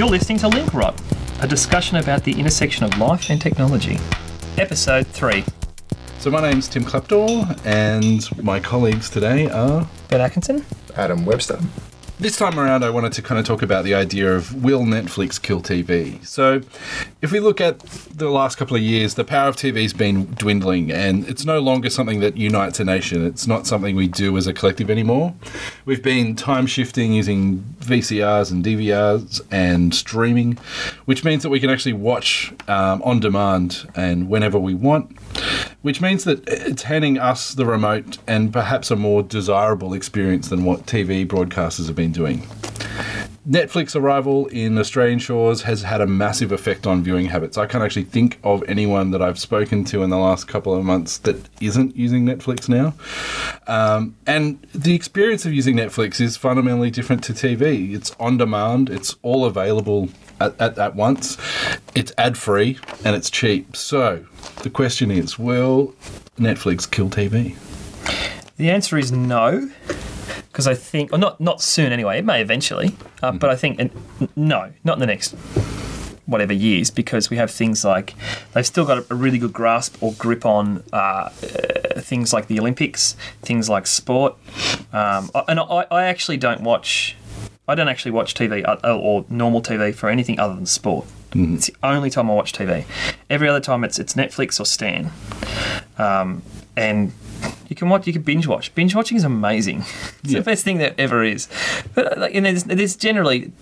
You're listening to Link Rot, a discussion about the intersection of life and technology. Episode 3. So my name's Tim Kleptor, and my colleagues today are. Ben Atkinson? Adam Webster. This time around, I wanted to kind of talk about the idea of will Netflix kill TV? So, if we look at the last couple of years, the power of TV's been dwindling, and it's no longer something that unites a nation. It's not something we do as a collective anymore. We've been time shifting using VCRs and DVRs and streaming, which means that we can actually watch um, on demand and whenever we want which means that it's handing us the remote and perhaps a more desirable experience than what TV broadcasters have been doing. Netflix arrival in Australian shores has had a massive effect on viewing habits. I can't actually think of anyone that I've spoken to in the last couple of months that isn't using Netflix now. Um, and the experience of using Netflix is fundamentally different to TV. It's on demand, it's all available at, at, at once, it's ad free, and it's cheap. So the question is will Netflix kill TV? The answer is no, because I think, or not not soon anyway. It may eventually, uh, but I think and no, not in the next whatever years, because we have things like they've still got a really good grasp or grip on uh, uh, things like the Olympics, things like sport, um, and I, I actually don't watch. I don't actually watch TV uh, or normal TV for anything other than sport. It's the only time I watch TV. Every other time it's it's Netflix or Stan, um, and you can watch. You can binge watch. Binge watching is amazing. It's Yeah. the best thing that ever is. But like, and there's, there's generally,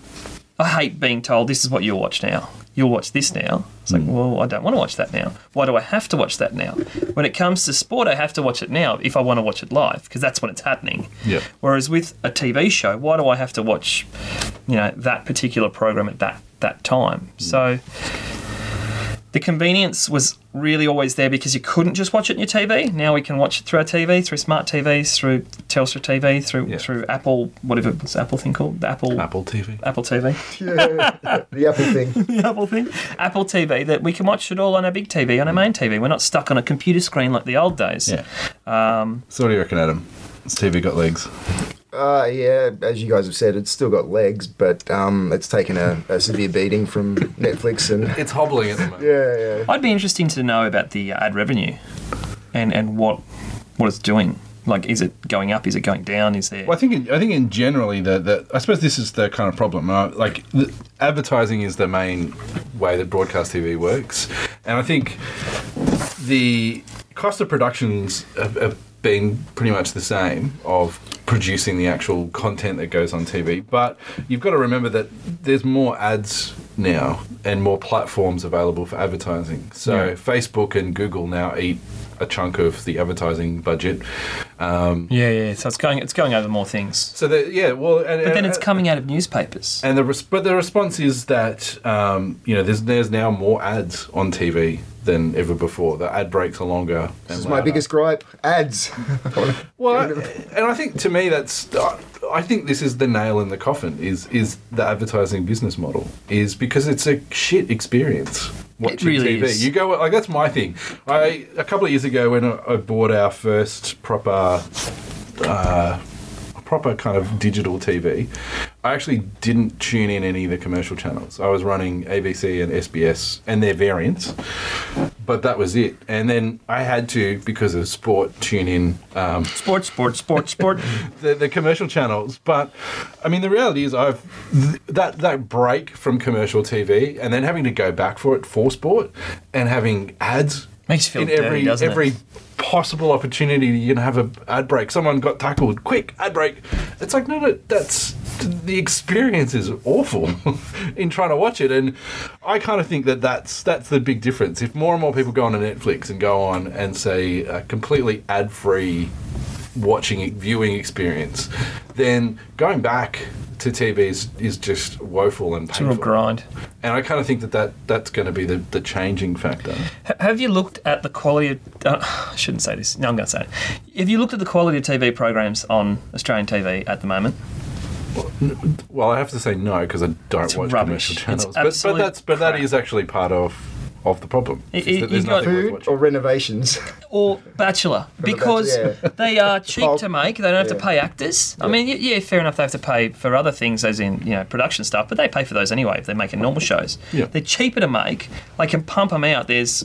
I hate being told this is what you'll watch now. You'll watch this now. It's like, hmm. well, I don't want to watch that now. Why do I have to watch that now? When it comes to sport, I have to watch it now if I want to watch it live because that's when it's happening. Yep. Whereas with a TV show, why do I have to watch, you know, that particular program at that that time? Hmm. So the convenience was really always there because you couldn't just watch it on your TV. Now we can watch it through our TV, through smart TVs, through Telstra TV, through Yeah. through Apple, whatever what's the Apple thing called, the Apple Apple TV. Apple TV, Yeah, the Apple thing. the Apple thing, Apple TV. That we can watch it all on our big TV, on our main TV. We're not stuck on a computer screen like the old days. Yeah. Um, So, what do you reckon, Adam? Has TV got legs? Uh, yeah, as you guys have said, it's still got legs, but um, it's taken a, a severe beating from Netflix and It's hobbling at the moment. yeah, yeah. I'd be interesting to know about the ad revenue, and and what what it's doing. Like, is it going up? Is it going down? Is there? Well, I think in, I think in generally the, the I suppose this is the kind of problem. Uh, like the, advertising is the main way that broadcast TV works, and I think the cost of productions have, have been pretty much the same of producing the actual content that goes on TV. But you've got to remember that there's more ads now and more platforms available for advertising. So Yeah. Facebook and Google now eat a chunk of the advertising budget. Um, yeah, yeah. So it's going it's going over more things. so that yeah, well, and, But then it's coming out of newspapers. and the res- but the response is that um, you know there's there's now more ads on TV than ever before. The ad breaks are longer. This is my biggest gripe: ads. Well, and I think to me that's I think this is the nail in the coffin is is the advertising business model is because it's a shit experience watching really TV. is. You go like that's my thing. I a couple of years ago when I I bought our first proper. Uh, proper kind of digital TV, I actually didn't tune in any of the commercial channels. I was running ABC and SBS and their variants, but that was it. And then I had to, because of sport, tune in um, Sport, sport, sport, sport. the, the commercial channels. But I mean, the reality is, I've th- that that break from commercial TV and then having to go back for it for sport and having ads Makes you feel in dirty, every doesn't it? every possible opportunity you can have a ad break. Someone got tackled, quick ad break. It's like no, no, that's the experience is awful in trying to watch it, and I kind of think that that's that's the big difference. If more and more people go on to Netflix and go on and say a completely ad free watching viewing experience, then going back to TV is, is just woeful and It's a real painful. grind. And I kind of think that, that that's going to be the, the changing factor. H- Have you looked at the quality of. Uh, I shouldn't say this. No, I'm going to say it. Have you looked at the quality of TV programs on Australian TV at the moment? Well, I have to say no because I don't It's watch rubbish. commercial It's channels. But, but that's but crap. is actually part of of the problem. It- it- that there's you've got- nothing Food or renovations? or Bachelor because Bachelor, yeah. they are cheap to make. They don't have to pay actors. I mean, yeah, fair enough. They have to pay for other things, as in you know production stuff, but they pay for those anyway if they're making normal shows. Yeah. They're cheaper to make. They can pump them out. There's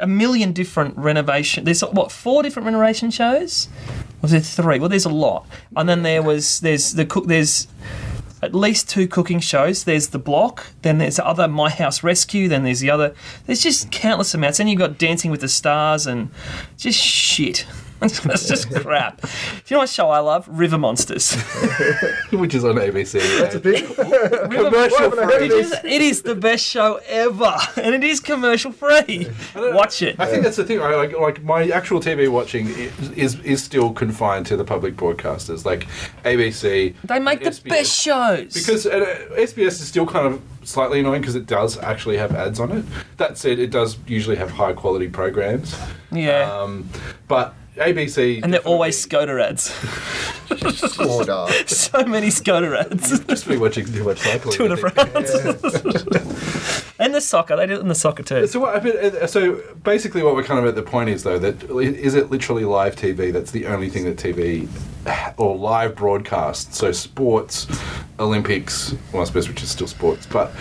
a million different renovation. There's what four different renovation shows? Was there three? Well, there's a lot. And then there was there's the cook. There's at least two cooking shows. There's the block, then there's the other My House Rescue, then there's the other. There's just countless amounts. Then you've got Dancing with the Stars and just shit. That's just crap. Do you know what show I love? River Monsters. which is on ABC. That's a big. commercial Why haven't I heard It of is, this? it is the best show ever, and it is commercial free. Watch it. I think that's the thing. I like, like my actual TV watching is, is is still confined to the public broadcasters, like ABC. They make the SBS. best shows. Because uh, SBS is still kind of slightly annoying because it does actually have ads on it. That said, it does usually have high quality programs. yeah, Um, but ABC and they're always Skoda ads. Poor dog. so many Skoda ads. just be watching too much cycling. Tour de I think. France. and the soccer. They did it in the soccer too. So what, I uh, so basically, what we're kind of at the point is though that is it literally live TV? That's the only thing that TV or live broadcast. So sports, Olympics, well, I suppose which is still sports, but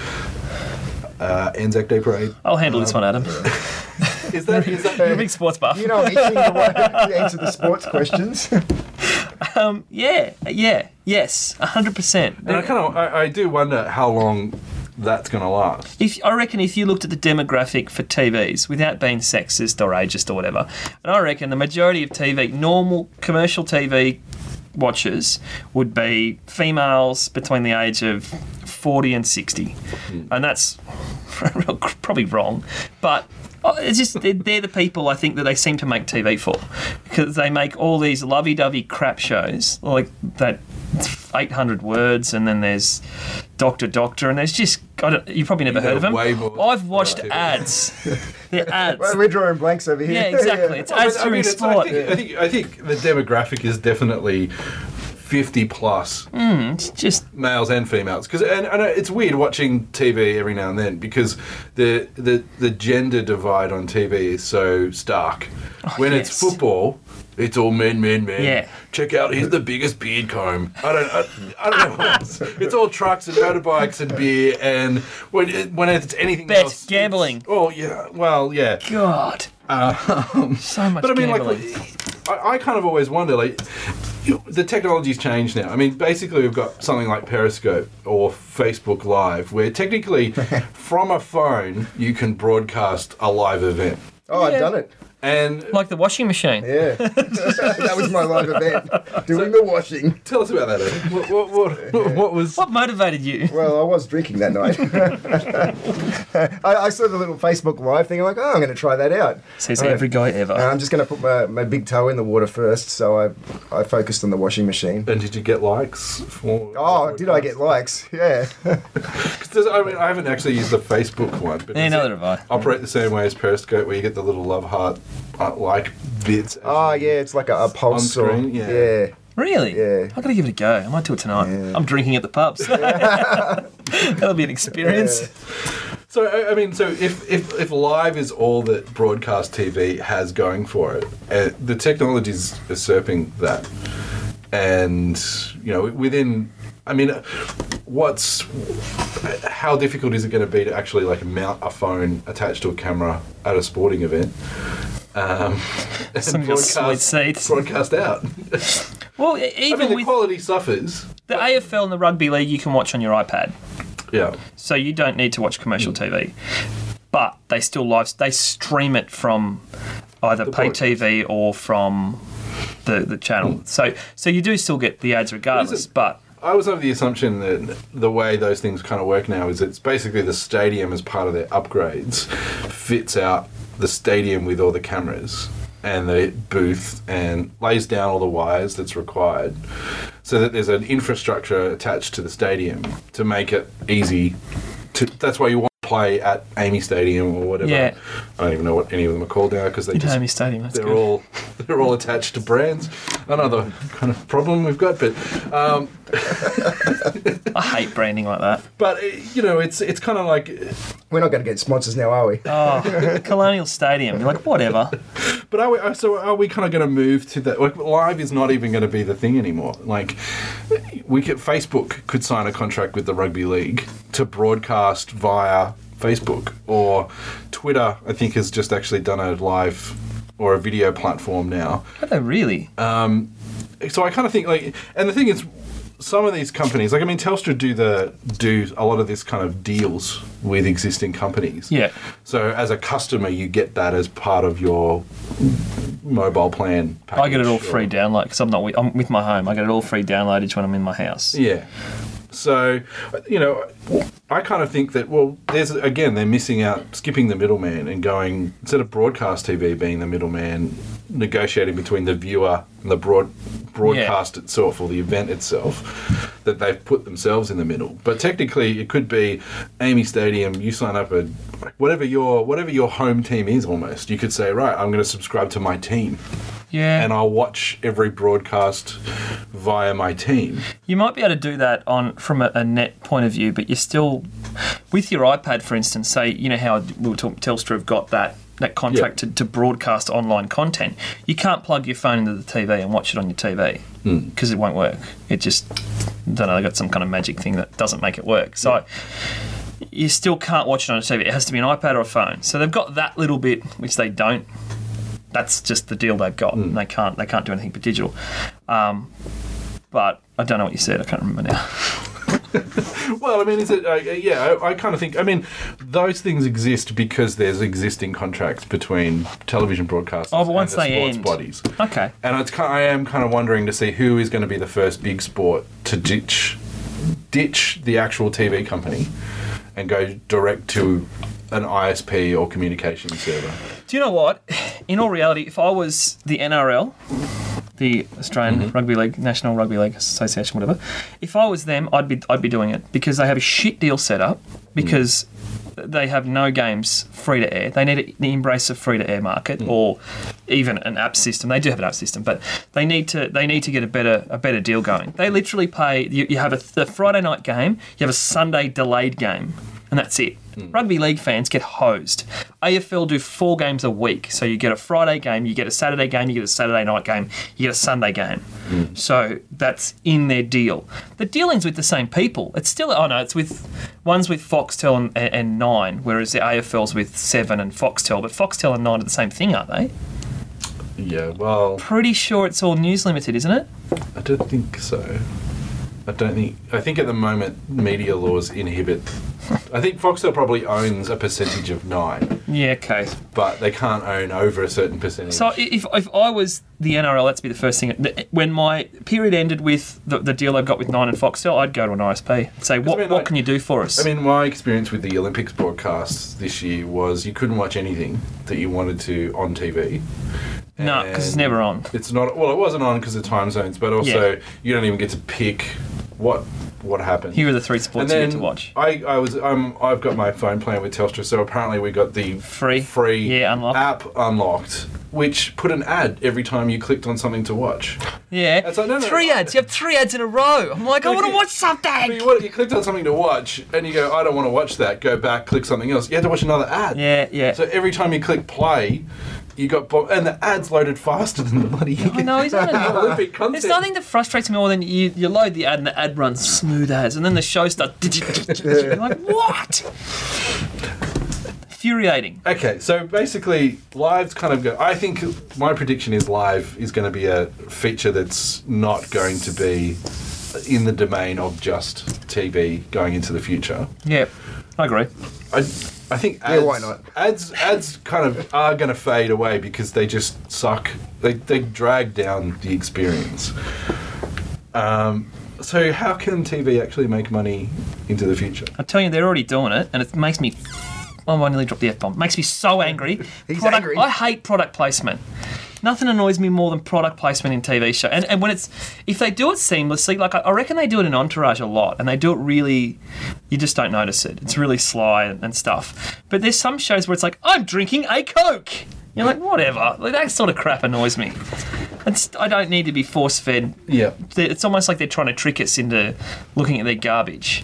uh, Anzac Day Parade. I'll handle this one, Adam. Is that is You're a big sports buff. You know, I'm itching to to answer the sports questions. Um, yeah, yeah, yes, hundred percent. And I kind of I, I do wonder how long that's going to last. If I reckon if you looked at the demographic for TVs without being sexist or ageist or whatever, and I reckon the majority of TV, normal commercial TV watchers would be females between the age of 40 and 60. And that's probably wrong, but uh, it's just they're, they're the people I think that they seem to make TV for because they make all these lovey-dovey crap shows like that 800 words and then there's Doctor Doctor and there's just I don't, you've probably never You heard of them. I've watched about TV. ads. They're ads. Well, We're drawing blanks over here. Yeah, exactly. It's Well, ads but, I during mean, it's- I sport. think, I think I think the demographic is definitely fifty plus. Hmm, it's just males and females because and, and it's weird watching TV every now and then because the the the gender divide on TV is so stark. Oh, when it's Oh, football, it's all men, men, men. Yeah. Check out here's the biggest beard comb. I don't I, I don't know. What else. It's all trucks and motorbikes and beer and when it, when it's anything Bet, else, gambling. Oh yeah, well yeah. God. Um, so much But I mean, gambling. like, I, I kind of always wonder, like, the technology's changed now. I mean, basically, we've got something like Periscope or Facebook Live, where technically, from a phone, you can broadcast a live event. Oh, Yeah. I've done it. And like the washing machine. Yeah. that was my live event. Doing the washing. tell us about that. Ed. What, what, what, what was? What motivated you? Well, I was drinking that night. I, I saw the little Facebook live thing. I'm like, oh, I'm going to try that out. Says Right. every guy And ever. Uh, I'm just going to put my, my big toe in the water first. So I I focused on the washing machine. And did you get likes for? Oh, did I get likes? Yeah. 'Cause there's- I mean, I haven't actually used the Facebook one, but Yeah, neither have I. Operate the same way as Periscope, where you get the little love heart uh, like bits. as Oh, yeah. It's like a, a pulse. On or- screen, yeah. yeah. Really? Yeah. I gotta give it a go. I might do it tonight. Yeah. I'm drinking at the pubs. That'll be an experience. So I I mean, so if, if if live is all that broadcast TV has going for it, uh, the technology is usurping that, and you know within. I mean, what's how difficult is it going to be to actually like mount a phone attached to a camera at a sporting event? Um, Some of your sweet seats. broadcast out. Well, e- I even mean, the with quality suffers. the AFL and the rugby league, you can watch on your iPad, Yeah. so you don't need to watch commercial TV. But they still live. They stream it from either pay broadcast. TV or from the the channel. So so you do still get the ads regardless. But I was under the assumption that the way those things kind of work now is it's basically the stadium as part of their upgrades fits out the stadium with all the cameras and the booth and lays down all the wires that's required so that there's an infrastructure attached to the stadium to make it easy to that's why you play at AAMI Stadium or whatever. Yeah. I don't even know what any of them are called now because they just, AAMI Stadium. That's they're good. all they're all attached to brands. Another kind of problem we've got, but um, I hate branding like that. but uh, you know, it's it's kind of like, We're not going to get sponsors now, are we? Oh, Colonial Stadium. You're like, whatever. but are we uh, so are we kind of going to move to that? Like, live is not even going to be the thing anymore. Like, we could Facebook could sign a contract with the rugby league to broadcast via Facebook or Twitter. I think has just actually done a live or a video platform now. They really? Um, so I kind of think like, and the thing is, some of these companies, like I mean, Telstra do the do a lot of this kind of deals with existing companies. Yeah. So as a customer, you get that as part of your mobile plan. Package I get it all or- free download because I'm not with, I'm with my home. I get it all free download each when I'm in my house. Yeah. So, you know, I kind of think that, well, there's, again, they're missing out, skipping the middleman and going, instead of broadcast TV being the middleman, negotiating between the viewer and the broad, broadcast itself or the event itself, that they've put themselves in the middle. But technically, it could be AAMI Stadium, you sign up a, whatever your, whatever your home team is almost. You could say, right, I'm going to subscribe to my team Yeah. and I'll watch every broadcast via my team. You might be able to do that on from a, a net point of view, but you're still with your iPad, for instance. Say you know how we were talking, Telstra have got that that contract to, to broadcast online content. You can't plug your phone into the TV and watch it on your TV because it won't work. It just I don't know. They got some kind of magic thing that doesn't make it work. So. You still can't watch it on a TV. It has to be an iPad or a phone. So they've got that little bit, which they don't. That's just the deal they've got. And they can't. They can't do anything but digital. Um, but I don't know what you said. I can't remember now. Well, I mean, is it? Uh, yeah, I, I kind of think. I mean, those things exist because there's existing contracts between television broadcasters Oh, but once and the they sports end. bodies. Okay. And it's kind I am kind of wondering to see who is going to be the first big sport to ditch ditch the actual TV company and go direct to an ISP or communication server. Do you know what? In all reality, if I was the NRL, the Australian mm-hmm. Rugby League, National Rugby League Association, whatever, if I was them, I'd be I'd be doing it because they have a shit deal set up because mm. they have no games free to air. They need to embrace of free to air market mm. or even an app system. They do have an app system, but they need to they need to get a better a better deal going. They literally pay. You, you have a, th- Friday night game. You have a Sunday delayed game, and that's it. Mm. Rugby league fans get hosed. AFL do four games a week, so you get a Friday game, you get a Saturday game, you get a Saturday night game, you get a Sunday game. Mm. So that's in their deal. The dealing's with the same people. It's still oh no, it's with one's with Foxtel and, and, and Nine, whereas the AFL's with Seven and Foxtel. But Foxtel and Nine are the same thing, aren't they? Yeah, well, Pretty sure it's all News Limited, isn't it? I don't think so. I don't think. I think at the moment media laws inhibit. I think Foxtel probably owns a percentage of nine, Yeah, okay. but they can't own over a certain percentage. So i- if, if I was the NRL, that's be the first thing. When my period ended with the, the deal I've got with Nine and Foxtel, I'd go to an ISP and say, what, mean, what like- can you do for us? I mean, my experience with the Olympics broadcasts this year was you couldn't watch anything that you wanted to on TV. no, because it's and never on. It's not. Well, it wasn't on because of time zones, but also Yeah. you don't even get to pick what what happened. Here are the three sports you get to watch. I, I was um I've got my phone plan with Telstra, so apparently we got the Free? free Yeah, unlocked. app unlocked, which put an ad every time you clicked on something to watch. Yeah. It's like, no, no, three no. ads. You have three ads in a row. I'm like, I want to watch something. you, want- you clicked on something to watch, and you go, I don't want to watch that. Go back, click something else. You had to watch another ad. Yeah, yeah. So every time you click play, you got bo- and the ads loaded faster than the bloody I know, isn't it? Olympic content. There's nothing that frustrates me more than you, you load the ad and the ad runs smooth as, and then the show starts. You're like, what? Infuriating. Okay, so basically, live's kind of go. I think my prediction is live is going to be a feature that's not going to be in the domain of just TV going into the future. Yeah, I agree. I, I think ads, why not? ads ads kind of are going to fade away because they just suck. They they drag down the experience. Um, so how can TV actually make money into the future? I tell you, they're already doing it, and it makes me. Oh, I nearly dropped the F bomb. Makes me so angry. He's product, angry. I hate product placement. Nothing annoys me more than product placement in TV show. And, and when it's if they do it seamlessly, like I, I reckon they do it in Entourage a lot, and they do it really, you just don't notice it. It's really sly and, and stuff. But there's some shows where it's like I'm drinking a Coke. You're like whatever. Like, that sort of crap annoys me. It's, I don't need to be force fed. Yeah. It's almost like they're trying to trick us into looking at their garbage.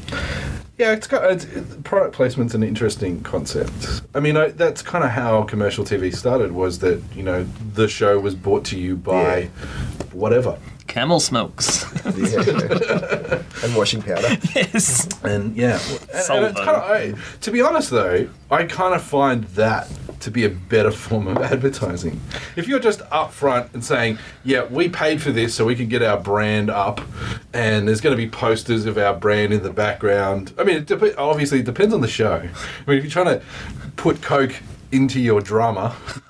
Yeah, it's, got, it's it, product placement's an interesting concept. I mean, I, that's kind of how commercial TV started. Was that you know the show was brought to you by Yeah. whatever, Camel smokes. Yeah. and washing powder. yes. and yeah, and, and it's kind of. I, to be honest, though, I kind of find that to be a better form of advertising. If you're just upfront and saying, "Yeah, we paid for this so we can get our brand up," and there's going to be posters of our brand in the background. I mean, it dep- obviously it depends on the show. I mean, if you're trying to put Coke into your drama,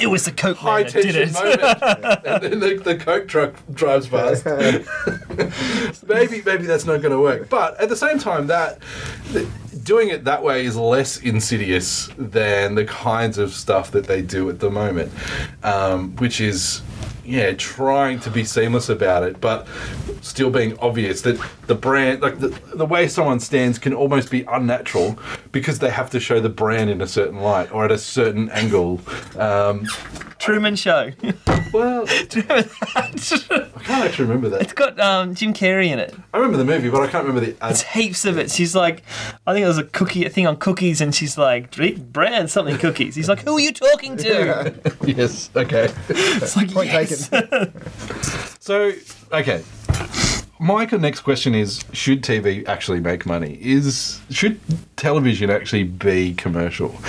It was the Coke high man that did tension it. moment, and then the, the Coke truck drives past. maybe maybe that's not going to work. But at the same time, that th- doing it that way is less insidious than the kinds of stuff that they do at the moment, um, which is. Yeah, trying to be seamless about it, but still being obvious that the brand, like the, the way someone stands, can almost be unnatural because they have to show the brand in a certain light or at a certain angle. Um, Truman Show. well, Do remember that? I can't actually remember that. it's got um, Jim Carrey in it. I remember the movie, but I can't remember the. It's heaps of it. She's like, I think was a cookie, a thing on cookies, and she's like, "Drink brand something cookies. He's like, who are you talking to? yes. Okay. It's like, Point yes. taken. So, okay. My next question is: Should TV actually make money? Is should television actually be commercial?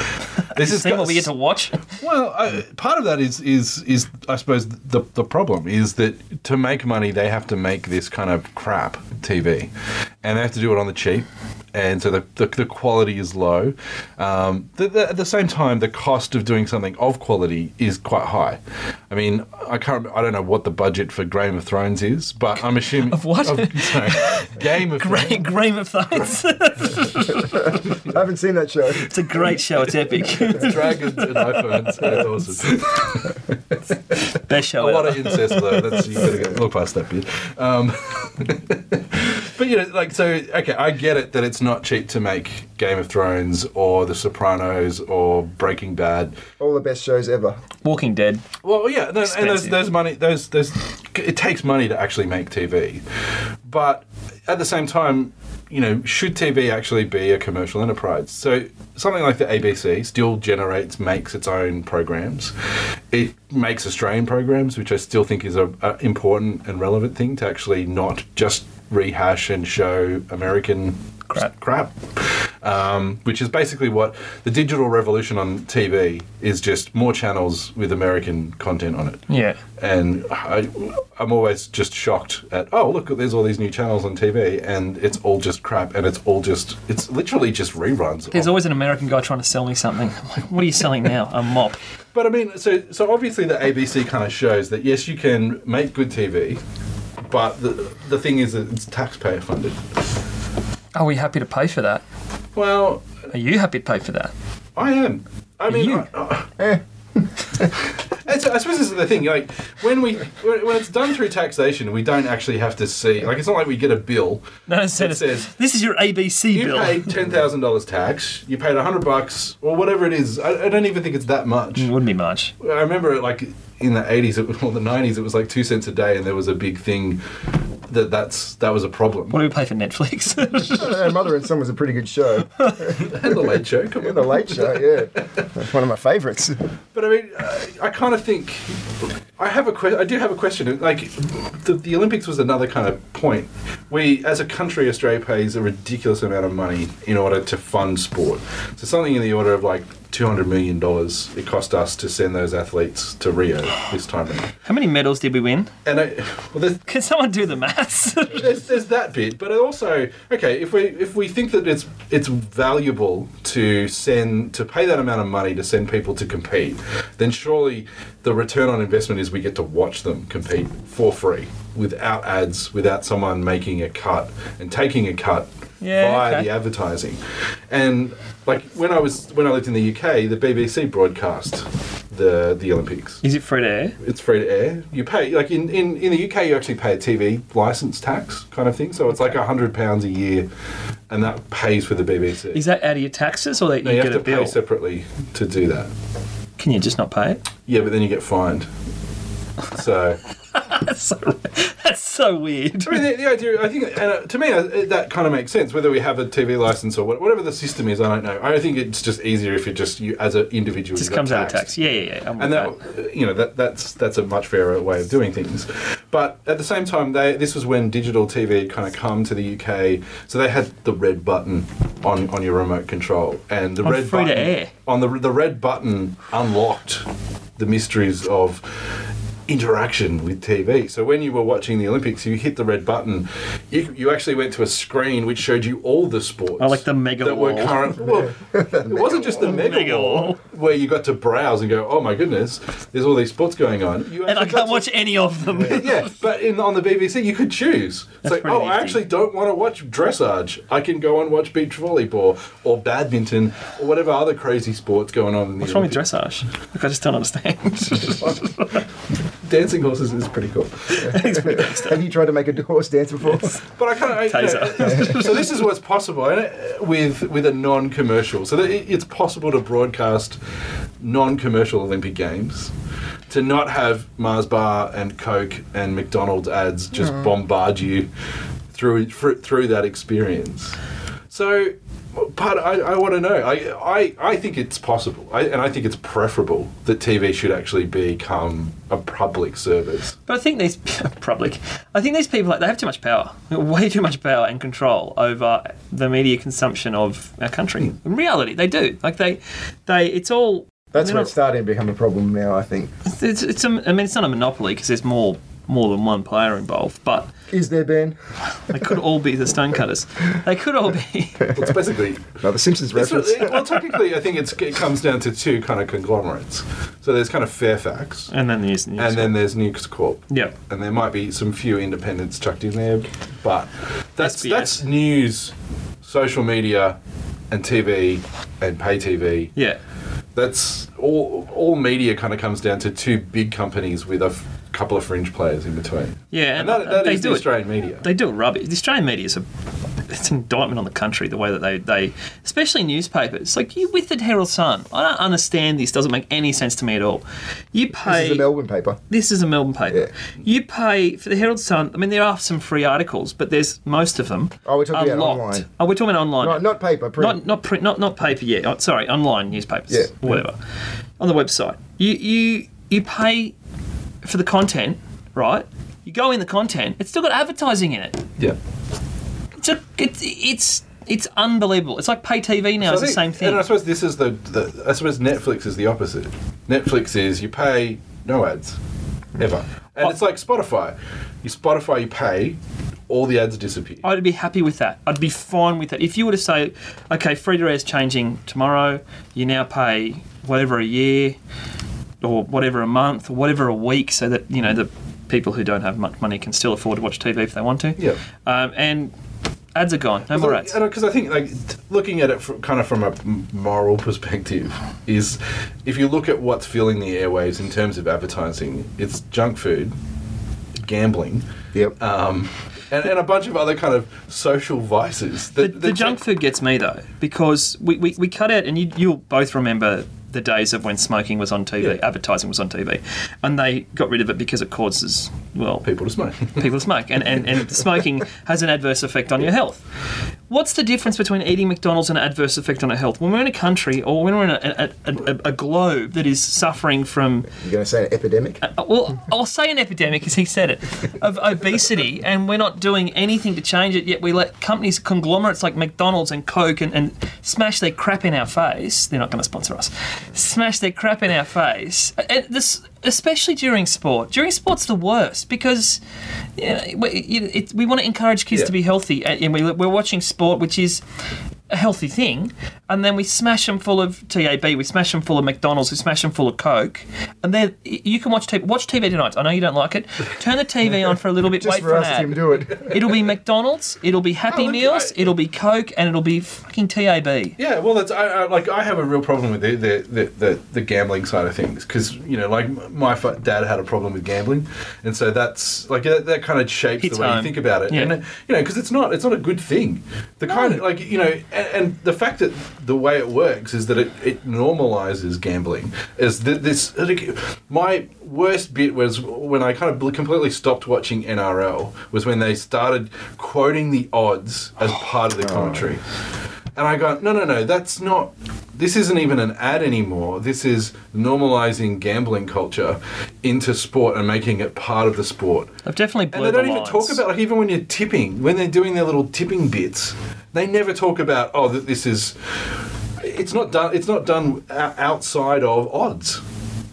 This is what we get to watch. Well, uh, part of that is is is I suppose the the problem is that to make money they have to make this kind of crap TV, and they have to do it on the cheap, and so the the, the quality is low. Um, the, the, at the same time, the cost of doing something of quality is quite high. I mean, I can't I don't know what the budget for Game of Thrones is, but I'm assuming Of what? sorry, Game of Great, Thrones. Game of Thrones. I haven't seen that show. it's a great show. It's epic. Dragons and iPhones. and It's awesome. Best show a lot of incest though. That's you gotta go, look past that bit. Um, but you know, like so. Okay, I get it that it's not cheap to make Game of Thrones or The Sopranos or Breaking Bad. All the best shows ever. Walking Dead. Well, yeah, no, and there's, Expensive. there's money. There's there's it takes money to actually make TV, but at the same time. You know, should TV actually be a commercial enterprise? So something like the ABC still generates, makes its own programs. It makes Australian programs, which I still think is a, a important and relevant thing to actually not just rehash and show American Crap. crap. Um, which is basically what the digital revolution on TV is just more channels with American content on it. Yeah. And I, I'm always just shocked at, oh, look, there's all these new channels on TV and it's all just crap and it's all just, it's literally just reruns. There's always an American guy trying to sell me something. I'm like, what are you selling now? A mop. But I mean, so so obviously the ABC kind of shows that yes, you can make good TV, but the the thing is that it's taxpayer funded. Are we happy to pay for that? Well, Are you happy to pay for that? I am. I mean, you? I. It's, I suppose this is the thing. Like when we when, when it's done through taxation, we don't actually have to see. Like it's not like we get a bill. No, it says, says- this is your ABC bill. You bill. paid ten thousand dollars tax. You paid hundred bucks or whatever it is. I, I don't even think it's that much. It wouldn't be much. I remember it like in the eighties or the nineties. It was like two cents a day, and there was a big thing that that's that was a problem. What do we pay for Netflix? Mother and Son was a pretty good show. and the late show. Come Yeah, on. the Late Show, yeah. That's one of my favourites. But I mean, I, I kind of think I have a que- I do have a question. Like, the, the Olympics was another kind of point. We, as a country, Australia pays a ridiculous amount of money in order to fund sport. So something in the order of like two hundred million dollars it cost us to send those athletes to Rio this time around. How many medals did we win? And I, well, there's, Can someone do the maths? there's, there's that bit, but also okay. If we if we think that it's it's valuable to send to pay that amount of money to send people to compete, then surely the return on investment is we get to watch them compete for free without ads, without someone making a cut and taking a cut Yeah, via okay. the advertising. And like when I was when I lived in the UK, the BBC broadcast the the Olympics. Is it free to air? It's free to air. You pay like in, in, in the UK, you actually pay a TV license tax kind of thing. So it's like a hundred pounds a year, and that pays for the BBC. Is that out of your taxes or that no, you, you get have a to bill? pay separately to do that. Can you just not pay it? Yeah, but then you get fined. So That's so, that's so weird. I mean, the, the idea, I think, and uh, to me, uh, that kind of makes sense. Whether we have a TV license or what, whatever the system is, I don't know. I think it's just easier if you just you as an individual. just comes out of tax. Yeah, yeah, yeah. I'm and with that uh, you know that that's that's a much fairer way of doing things. But at the same time, they this was when digital TV kind of come to the UK, so they had the red button on on your remote control, and the red free to button air. on the the red button unlocked the mysteries of interaction with TV. So when you were watching the Olympics, you hit the red button, you, you actually went to a screen which showed you all the sports. Oh, like the mega that were current. Well, it wasn't just the mega, Mega wall wall. where you got to browse and go, oh my goodness, there's all these sports going on. You And I can't to- watch any of them. yeah, but in, on the BBC, you could choose. It's like, pretty oh, I actually don't want to watch dressage. I can go and watch beach volleyball or badminton or whatever other crazy sports going on in the What's wrong with dressage? Like, I just don't understand. Dancing horses is pretty cool. Have you tried to make a horse dance before? But I kind of Taser. so this is what's possible and it- with with a non-commercial. So that it- it's possible to broadcast non-commercial Olympic games. To not have Mars Bar and Coke and McDonald's ads just mm. bombard you through through that experience. So, but I, I want to know. I, I I think it's possible, I, and I think it's preferable that TV should actually become a public service. But I think these public, I think these people like they have too much power, way too much power and control over the media consumption of our country. Hmm. In reality, they do. Like they, they. It's all. That's they're where not- it's starting to become a problem now, I think. It's, it's a, I mean, it's not a monopoly because there's more more than one player involved, but Is there, Ben? they could all be the stonecutters. They could all be. It's basically No, the Simpsons reference. not- well, technically, I think it's, it comes down to two kind of conglomerates. So there's kind of Fairfax, And then there's news. and then there's News Corp. Yep. And there might be some few independents chucked in there, but that's SBS. that's news, social media, and TV and pay TV. Yeah. That's all. All media kind of comes down to two big companies with a f- couple of fringe players in between. Yeah, and that, that they is do the it. Australian media. They do it rubbish. The Australian media is a it's an indictment on the country the way that they, they especially newspapers like you with the Herald Sun. I don't understand this. Doesn't make any sense to me at all. You pay. This is a Melbourne paper. This is a Melbourne paper. Yeah. You pay for the Herald Sun. I mean, there are some free articles, but there's most of them. Oh, we're talking are about locked. online. Oh, we're talking about online. Not, not paper, print. Not not print, not not paper yet. Oh, sorry, online newspapers, Yeah. or whatever, on the website. You you you pay for the content, right? You go in the content. It's still got advertising in it. yeah. It's a, it's it's it's unbelievable. It's like pay TV now. So I it's the think- same thing. And I suppose this is the, the. I suppose Netflix is the opposite. Netflix is you pay no ads, ever, and Oh. it's like Spotify. You Spotify, you pay, all the ads disappear. I'd be happy with that. I'd be fine with that. If you were to say, okay, free to air is changing tomorrow, you now pay whatever a year, or whatever a month, or whatever a week, so that you know the people who don't have much money can still afford to watch TV if they want to. Yeah. Um, and ads are gone. No more ads. Because I think, like, looking at it from, kind of from a moral perspective, is if you look at what's filling the airwaves in terms of advertising, it's junk food, gambling, Yep. um, and, and a bunch of other kind of social vices. The, that- the that- junk food gets me though because we, we, we cut out, and you, you'll both remember the days of when smoking was on TV, Yeah. advertising was on TV, and they got rid of it because it causes well people to smoke. people to smoke, and, and, and smoking has an adverse effect on your health. What's the difference between eating McDonald's and an adverse effect on our health? When we're in a country or when we're in a, a, a, a globe that is suffering from You're going to say an epidemic? uh, well, I'll say an epidemic, as he said it, of obesity, and we're not doing anything to change it. Yet we let companies, conglomerates like McDonald's and Coke, and, and smash their crap in our face. They're not going to sponsor us. Smash their crap in our face. And this, especially during sport. During sport's the worst because you know, we, it, we want to encourage kids Yeah. to be healthy, and and we, we're watching sport, which is a healthy thing, and then we smash them full of TAB, we smash them full of McDonald's, we smash them full of Coke, and then you can watch TV. Watch TV tonight. I know you don't like it. Turn the TV on for a little bit. Just wait for for an us, ad. Do it. It'll be McDonald's. It'll be Happy Oh, Meals. I- it'll be Coke, and it'll be fucking TAB. Yeah, well, that's I, I, like I have a real problem with the the, the, the, the gambling side of things because you know, like my fa- dad had a problem with gambling, and so that's like that, that kind of shapes Hits the way home. you think about it, Yeah. and you know, because it's not it's not a good thing. The kind of like you know, and, the fact that the way it works is that it, it normalizes gambling. Is that this my worst bit was when I kind of completely stopped watching NRL was when they started quoting the odds as part of the oh. commentary. And I go, no, no, no, that's not. This isn't even an ad anymore. This is normalizing gambling culture into sport and making it part of the sport. They've definitely blurred And they don't the even lines. talk about like even when you're tipping, when they're doing their little tipping bits, they never talk about oh that this is. It's not done. It's not done o- outside of odds.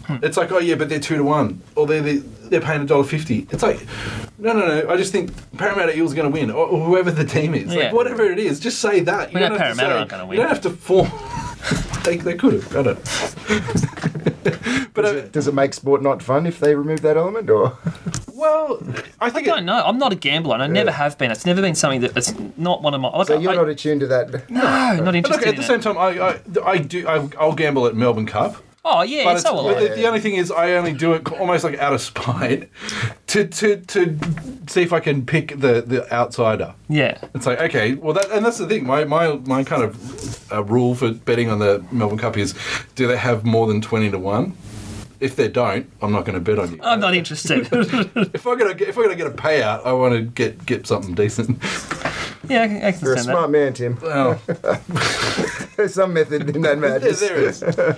Hmm. It's like oh yeah, but they're two to one, or they're they're, they're paying a dollar fifty. It's like no, no, no. I just think Parramatta Eels are going to win, or, or whoever the team is. Yeah. Like whatever it is, just say that. We know don't have Parramatta say- aren't gonna win. You don't have to form. they, they could have. I don't. know. but Does uh, it, does it make sport not fun if they remove that element, or well, I think I think don't it, know. I'm not a gambler, and I never have been. It's never been something that it's not one of my. Like, so you're I, not attuned to that? no, not But interested look, at in the it. same time, I, I, I do. I, I'll gamble at Melbourne Cup. Oh yeah, But, so it's, will but I. the, the only thing is, I only do it almost like out of spite to to, to see if I can pick the, the outsider. Yeah. It's like okay, well, that and that's the thing. My my my kind of uh, rule for betting on the Melbourne Cup is: do they have more than twenty to one? If they don't, I'm not going to bet on you. I'm not interested. if I'm gonna get, if I'm gonna get a payout, I want to get get something decent. Yeah, I can, I can You're a understand smart man, Tim. Well, There's some method in that there, madness. there is.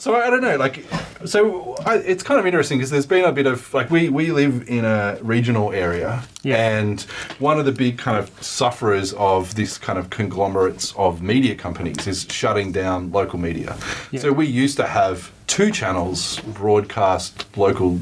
So I, I don't know, like, so I, it's kind of interesting because there's been a bit of like we we live in a regional area, Yeah. and one of the big kind of sufferers of this kind of conglomerates of media companies is shutting down local media. Yeah. So we used to have two channels broadcast local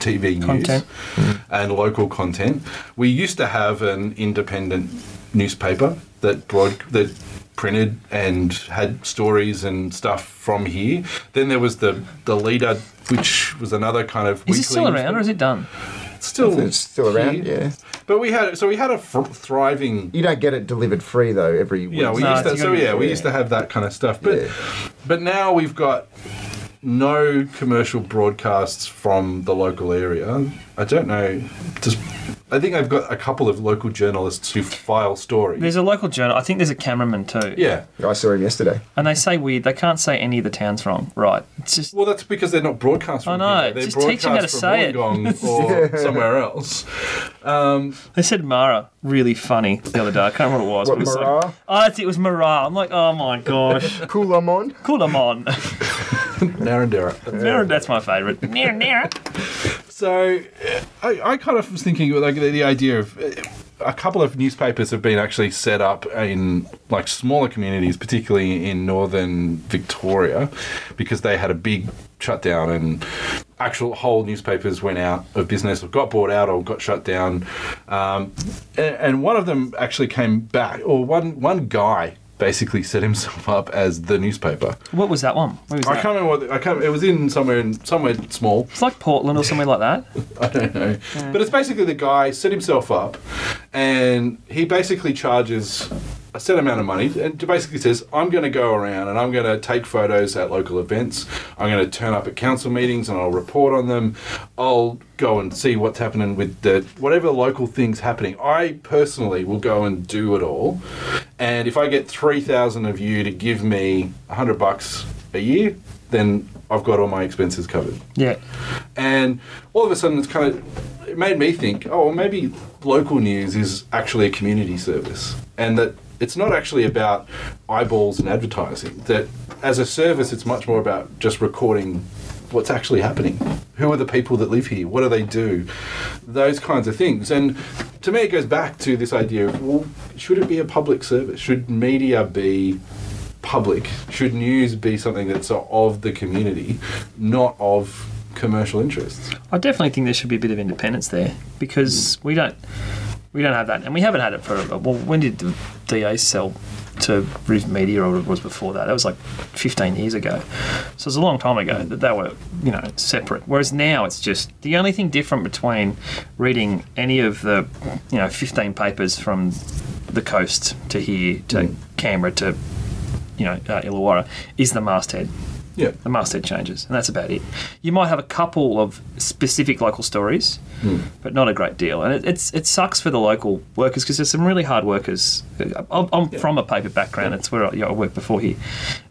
TV news Content. Mm-hmm. and local content. We used to have an independent newspaper that broad that printed and had stories and stuff from here. Then there was the the leader, which was another kind of. Is weekly it still around or is it done? It's still It's still around, here. yeah. But we had so we had a thriving. You don't get it delivered free though every week. Yeah, we No, used to. So yeah, we used to have that kind of stuff. But Yeah. but now we've got no commercial broadcasts from the local area. I don't know. Just I think I've got a couple of local journalists who file stories. There's a local journal. I think there's a cameraman too. yeah. I saw him yesterday. And they say weird. They can't say any of the towns wrong. Right. It's just. Well, that's because they're not broadcast from I know. here. They're Just teach them how to broadcast say it. from Wollongong or somewhere else. Um, They said Mara. Really funny the other day. I can't remember what it was. What, but it was like- Mara? oh, that's it. It was Mara. I'm like, oh my gosh. Coolamon. cool them on. Narrandera. That's my favourite. Near, near. So I, I kind of was thinking like the, the idea of uh, a couple of newspapers have been actually set up in like smaller communities, particularly in northern Victoria, because they had a big shutdown and actual whole newspapers went out of business or got bought out or got shut down. Um, and, and one of them actually came back, or one one guy basically set himself up as the newspaper. What was that one? Where was I that? can't remember what I can't. It was in somewhere in somewhere small. It's like Portland or somewhere like that. I don't know. But it's basically the guy set himself up and he basically charges a set amount of money and basically says, I'm going to go around and I'm going to take photos at local events. I'm going to turn up at council meetings and I'll report on them. I'll go and see what's happening with the whatever local things happening. I personally will go and do it all. And if I get 3,000 of you to give me 100 bucks a year, then I've got all my expenses covered. Yeah. And all of a sudden, it's kind of it made me think, oh, well, maybe local news is actually a community service, and that it's not actually about eyeballs and advertising. That as a service, it's much more about just recording what's actually happening. Who are the people that live here? What do they do? Those kinds of things. And to me, it goes back to this idea of, well, should it be a public service? Should media be public? Should news be something that's of the community, not of commercial interests? I definitely think there should be a bit of independence there because we don't we don't have that, and we haven't had it for. Well, when did the DA sell to Riv Media or it was before that. That was like 15 years ago. So it's a long time ago that they were, you know, separate. Whereas now it's just the only thing different between reading any of the, you know, 15 papers from the coast to here to Canberra to, you know, uh, Illawarra is the masthead Yeah. the masthead changes, and that's about it. You might have a couple of specific local stories, hmm. but not a great deal. And it, it's it sucks for the local workers because there's some really hard workers. Uh, I'm, I'm from a paper background; it's where I, you know, I worked before here,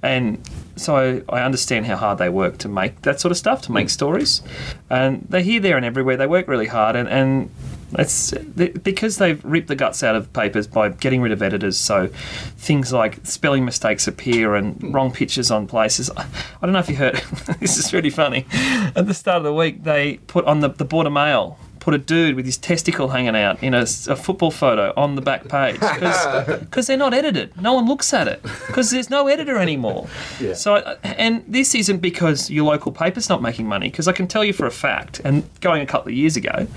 and so I, I understand how hard they work to make that sort of stuff, to make hmm. stories. And they're here, there, and everywhere. They work really hard, and, and it's because they've ripped the guts out of papers by getting rid of editors. So things like spelling mistakes appear and wrong pictures on places. I I don't know if you heard. this is really funny. At the start of the week, they put on the the border mail. Put a dude with his testicle hanging out in a football photo on the back page because they're not edited. No one looks at it because there's no editor anymore. Yeah. So, uh, and this isn't because your local paper's not making money, because I can tell you for a fact, and going a couple of years ago,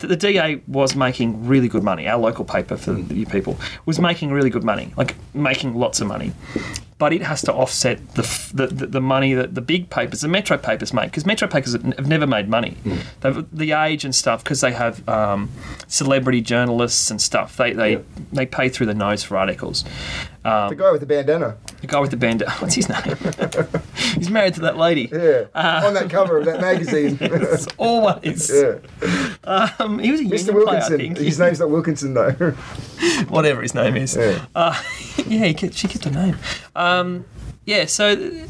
that the DA was making really good money. Our local paper for hmm. you people was making really good money, like making lots of money. But it has to offset the, the, the, money that the big papers, the metro papers make, because metro papers have never made money. They've, the age and stuff, because they have um, celebrity journalists and stuff, they, they, Yeah. they pay through the nose for articles. Um, The guy with the bandana. the guy with the bandana. what's his name? He's married to that lady. Yeah. Uh, on that cover of that magazine. It's always. yeah. Um, he was a Mr. union player, I Wilkinson. think. His name's not Wilkinson though. Whatever his name is. Yeah. Uh, yeah, he kept, she kept her name. Um, yeah, so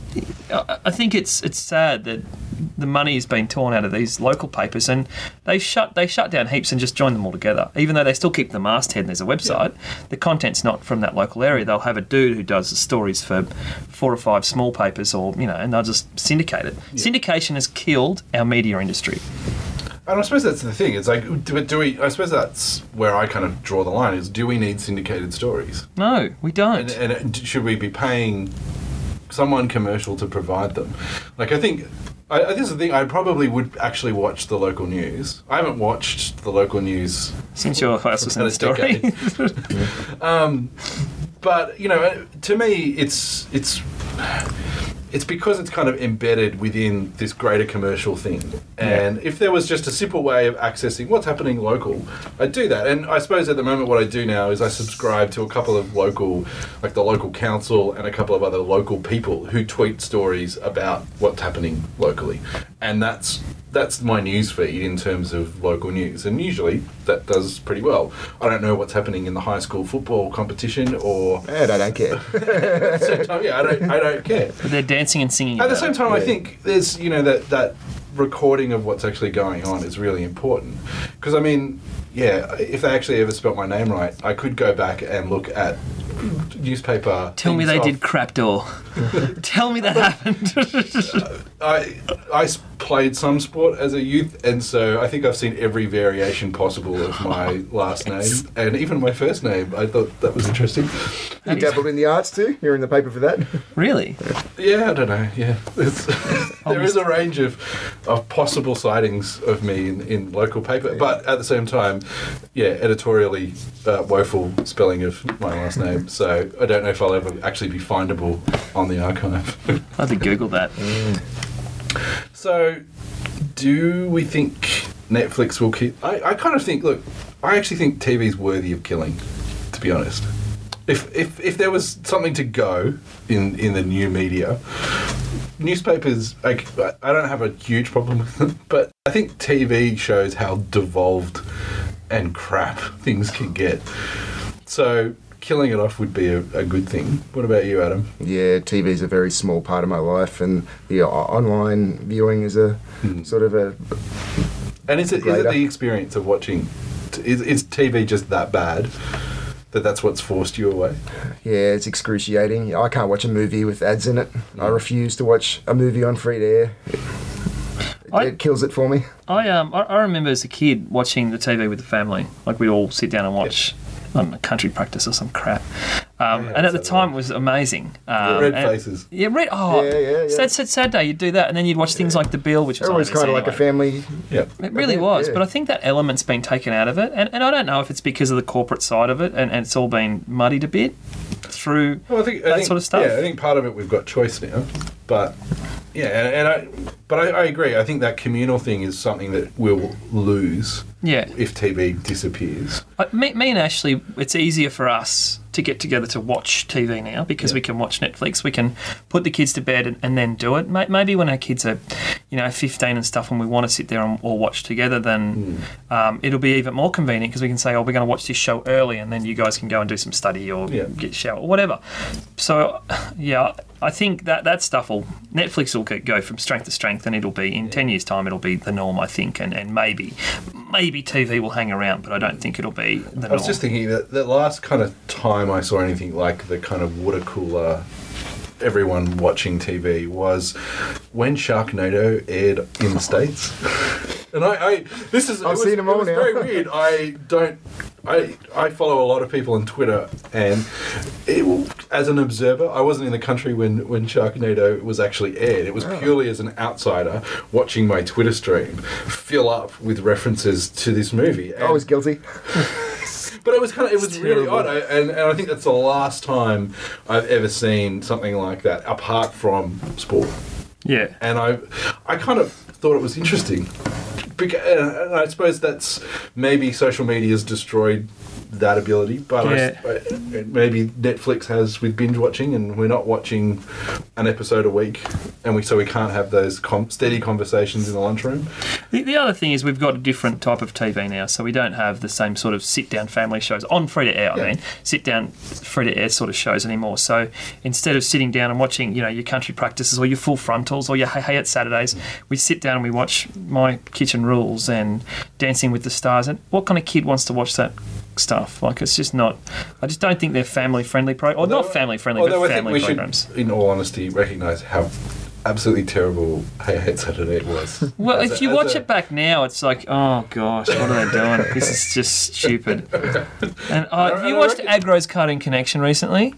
uh, I think it's it's sad that the money has been torn out of these local papers, and they shut they shut down heaps and just join them all together. Even though they still keep the masthead and there's a website, the content's not from that local area. They'll have a dude who does the stories for four or five small papers, or you know, and they'll just syndicate it. Syndication has killed our media industry. And I suppose that's the thing. It's like, do, but do we? I suppose that's where I kind of draw the line. Is do we need syndicated stories? No, we don't. And, and should we be paying someone commercial to provide them? Like, I think. I, I- this is the thing. I probably would actually watch the local news. I haven't watched the local news Since your house was in the story. um, but you know, to me, it's it's it's because it's kind of embedded within this greater commercial thing. And if there was just a simple way of accessing what's happening local, I'd do that. And I suppose at the moment, what I do now is I subscribe to a couple of local, like the local council and a couple of other local people who tweet stories about what's happening locally, and that's that's my news feed in terms of local news, and usually that does pretty well. I don't know what's happening in the high school football competition, or And I don't care. at the same time, yeah, I don't, I don't care. But they're dancing and singing. At the about same it. time, I think there's you know that that recording of what's actually going on is really important because I mean, yeah, if they actually ever spelt my name right, I could go back and look at newspaper. Tell me they off- did crap door. Tell me that happened. I played some sport as a youth, and so I think I've seen every variation possible of my last name and even my first name. I thought that was interesting. You dabbled in the arts too. You're in the paper for that. really? Yeah, I don't know. Yeah, there is a range of of possible sightings of me in, in local paper, but at the same time, yeah, editorially uh, woeful spelling of my last name. So I don't know if I'll ever actually be findable on the archive. I had to Google that. So, do we think Netflix will keep? I, I kind of think. Look, I actually think TV is worthy of killing. To be honest, if if if there was something to go in in the new media, newspapers. I, I don't have a huge problem with them, but I think TV shows how devolved and crap things can get. So. Killing it off would be a, a good thing. What about you, Adam? Yeah, TV is a very small part of my life, and the o- online viewing is a Hmm. sort of a And is it, is it the experience of watching? Is, is TV just that bad that that's what's forced you away? yeah, it's excruciating. I can't watch a movie with ads in it. I refuse to watch a movie on free to air. It, I- it kills it for me. I um I, I remember as a kid watching the TV with the family. Like we'd all sit down and watch. I don't country practice or some crap. Um, Yeah, and at the that's time it was amazing. Um, Red and- Faces. Yeah, red. Oh, Yeah, yeah, yeah. Sad, sad, sad day. You'd do that, and then you'd watch things like The Bill, which was Everyone's on NBC kind of like a family. Yeah. It really was, yeah. but I think that element's been taken out of it, and, and I don't know if it's because of the corporate side of it, and, and it's all been muddied a bit. Through Well, I think I that think, sort of stuff. Yeah, I think part of it we've got choice now, but yeah, and, and I, but I, I agree. I think that communal thing is something that we'll lose yeah. if TV disappears. Like me, me and Ashley, it's easier for us to get together to watch TV now because Yeah. we can watch Netflix. We can put the kids to bed and, and then do it. Maybe when our kids are, you know, 15 and stuff, and we want to sit there and all watch together, then um, it'll be even more convenient because we can say, "Oh, we're going to watch this show early," and then you guys can go and do some study or Yeah. get shower or whatever. So, yeah. I think that that stuff will Netflix will go- from strength to strength, and it'll be in ten years' time. It'll be the norm, I think, and, and maybe maybe TV will hang around, but I don't think it'll be the norm. I was just thinking that the last kind of time I saw anything like the kind of water cooler. Everyone watching TV was when Sharknado aired in the states, and I, I this is I've it was, seen 'em it all was now. very weird. I don't, I I follow a lot of people on Twitter, and it, as an observer, I wasn't in the country when when Sharknado was actually aired. It was Oh. purely as an outsider watching my Twitter stream fill up with references to this movie. Oh, I was guilty. But it was kind of it was It's really terrible. odd, I, and and I think that's the last time I've ever seen something like that apart from sport. yeah. And I I kind of thought it was interesting, Beca- and I suppose that's maybe social media has destroyed that ability, but I s- I- maybe Netflix has with binge watching, and we're not watching an episode a week, and we so we can't have those com- steady conversations in the lunchroom. The, the other thing is we've got a different type of TV now, so we don't have the same sort of sit-down family shows on free to air. Yeah. I mean, sit-down free to air sort of shows anymore. So instead of sitting down and watching, you know, your country practices or your full frontals or your Hey Hey It's Saturdays, we sit down and we watch My Kitchen Rules and Dancing with the Stars. And what kind of kid wants to watch that? Stuff like it's just not. I just don't think they're family friendly pro or not family friendly, Although but I think family we programs. should, in all honesty, recognise how absolutely terrible Hey Hey Saturday it was. Well, As if a- you watch a- it back now, it's like, oh gosh, what are they doing? This is just stupid. And uh, have you watched reckon- Agro's Cartoon Connection recently?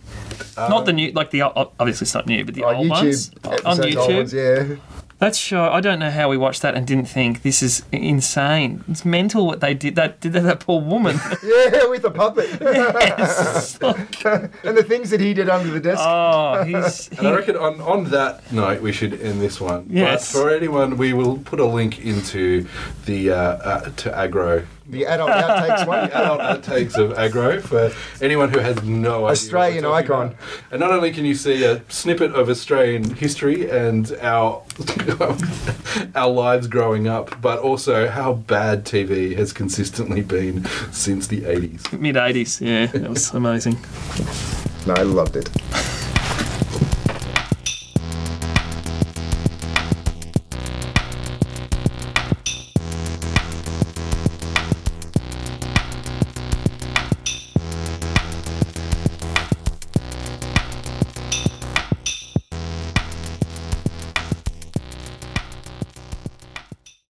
not the new, like the obviously it's not new, but the Oh, old ones on episodes, old YouTube. ones, yeah. That show, I don't know how we watched that and didn't think this is insane. It's mental what they did. That did that, that poor woman. Yeah, with the puppet. Yes. and the things that he did under the desk. oh, he's. And I reckon on, on that note, we should end this one. Yes. But for anyone, we will put a link into the uh, uh, to Agro. The adult outtakes one. The adult outtakes of Agro for anyone who has no idea. Australian icon. about. And not only can you see a snippet of Australian history and our our lives growing up, but also how bad TV has consistently been since the 80s. Mid 80s, yeah, that was amazing. No, I loved it.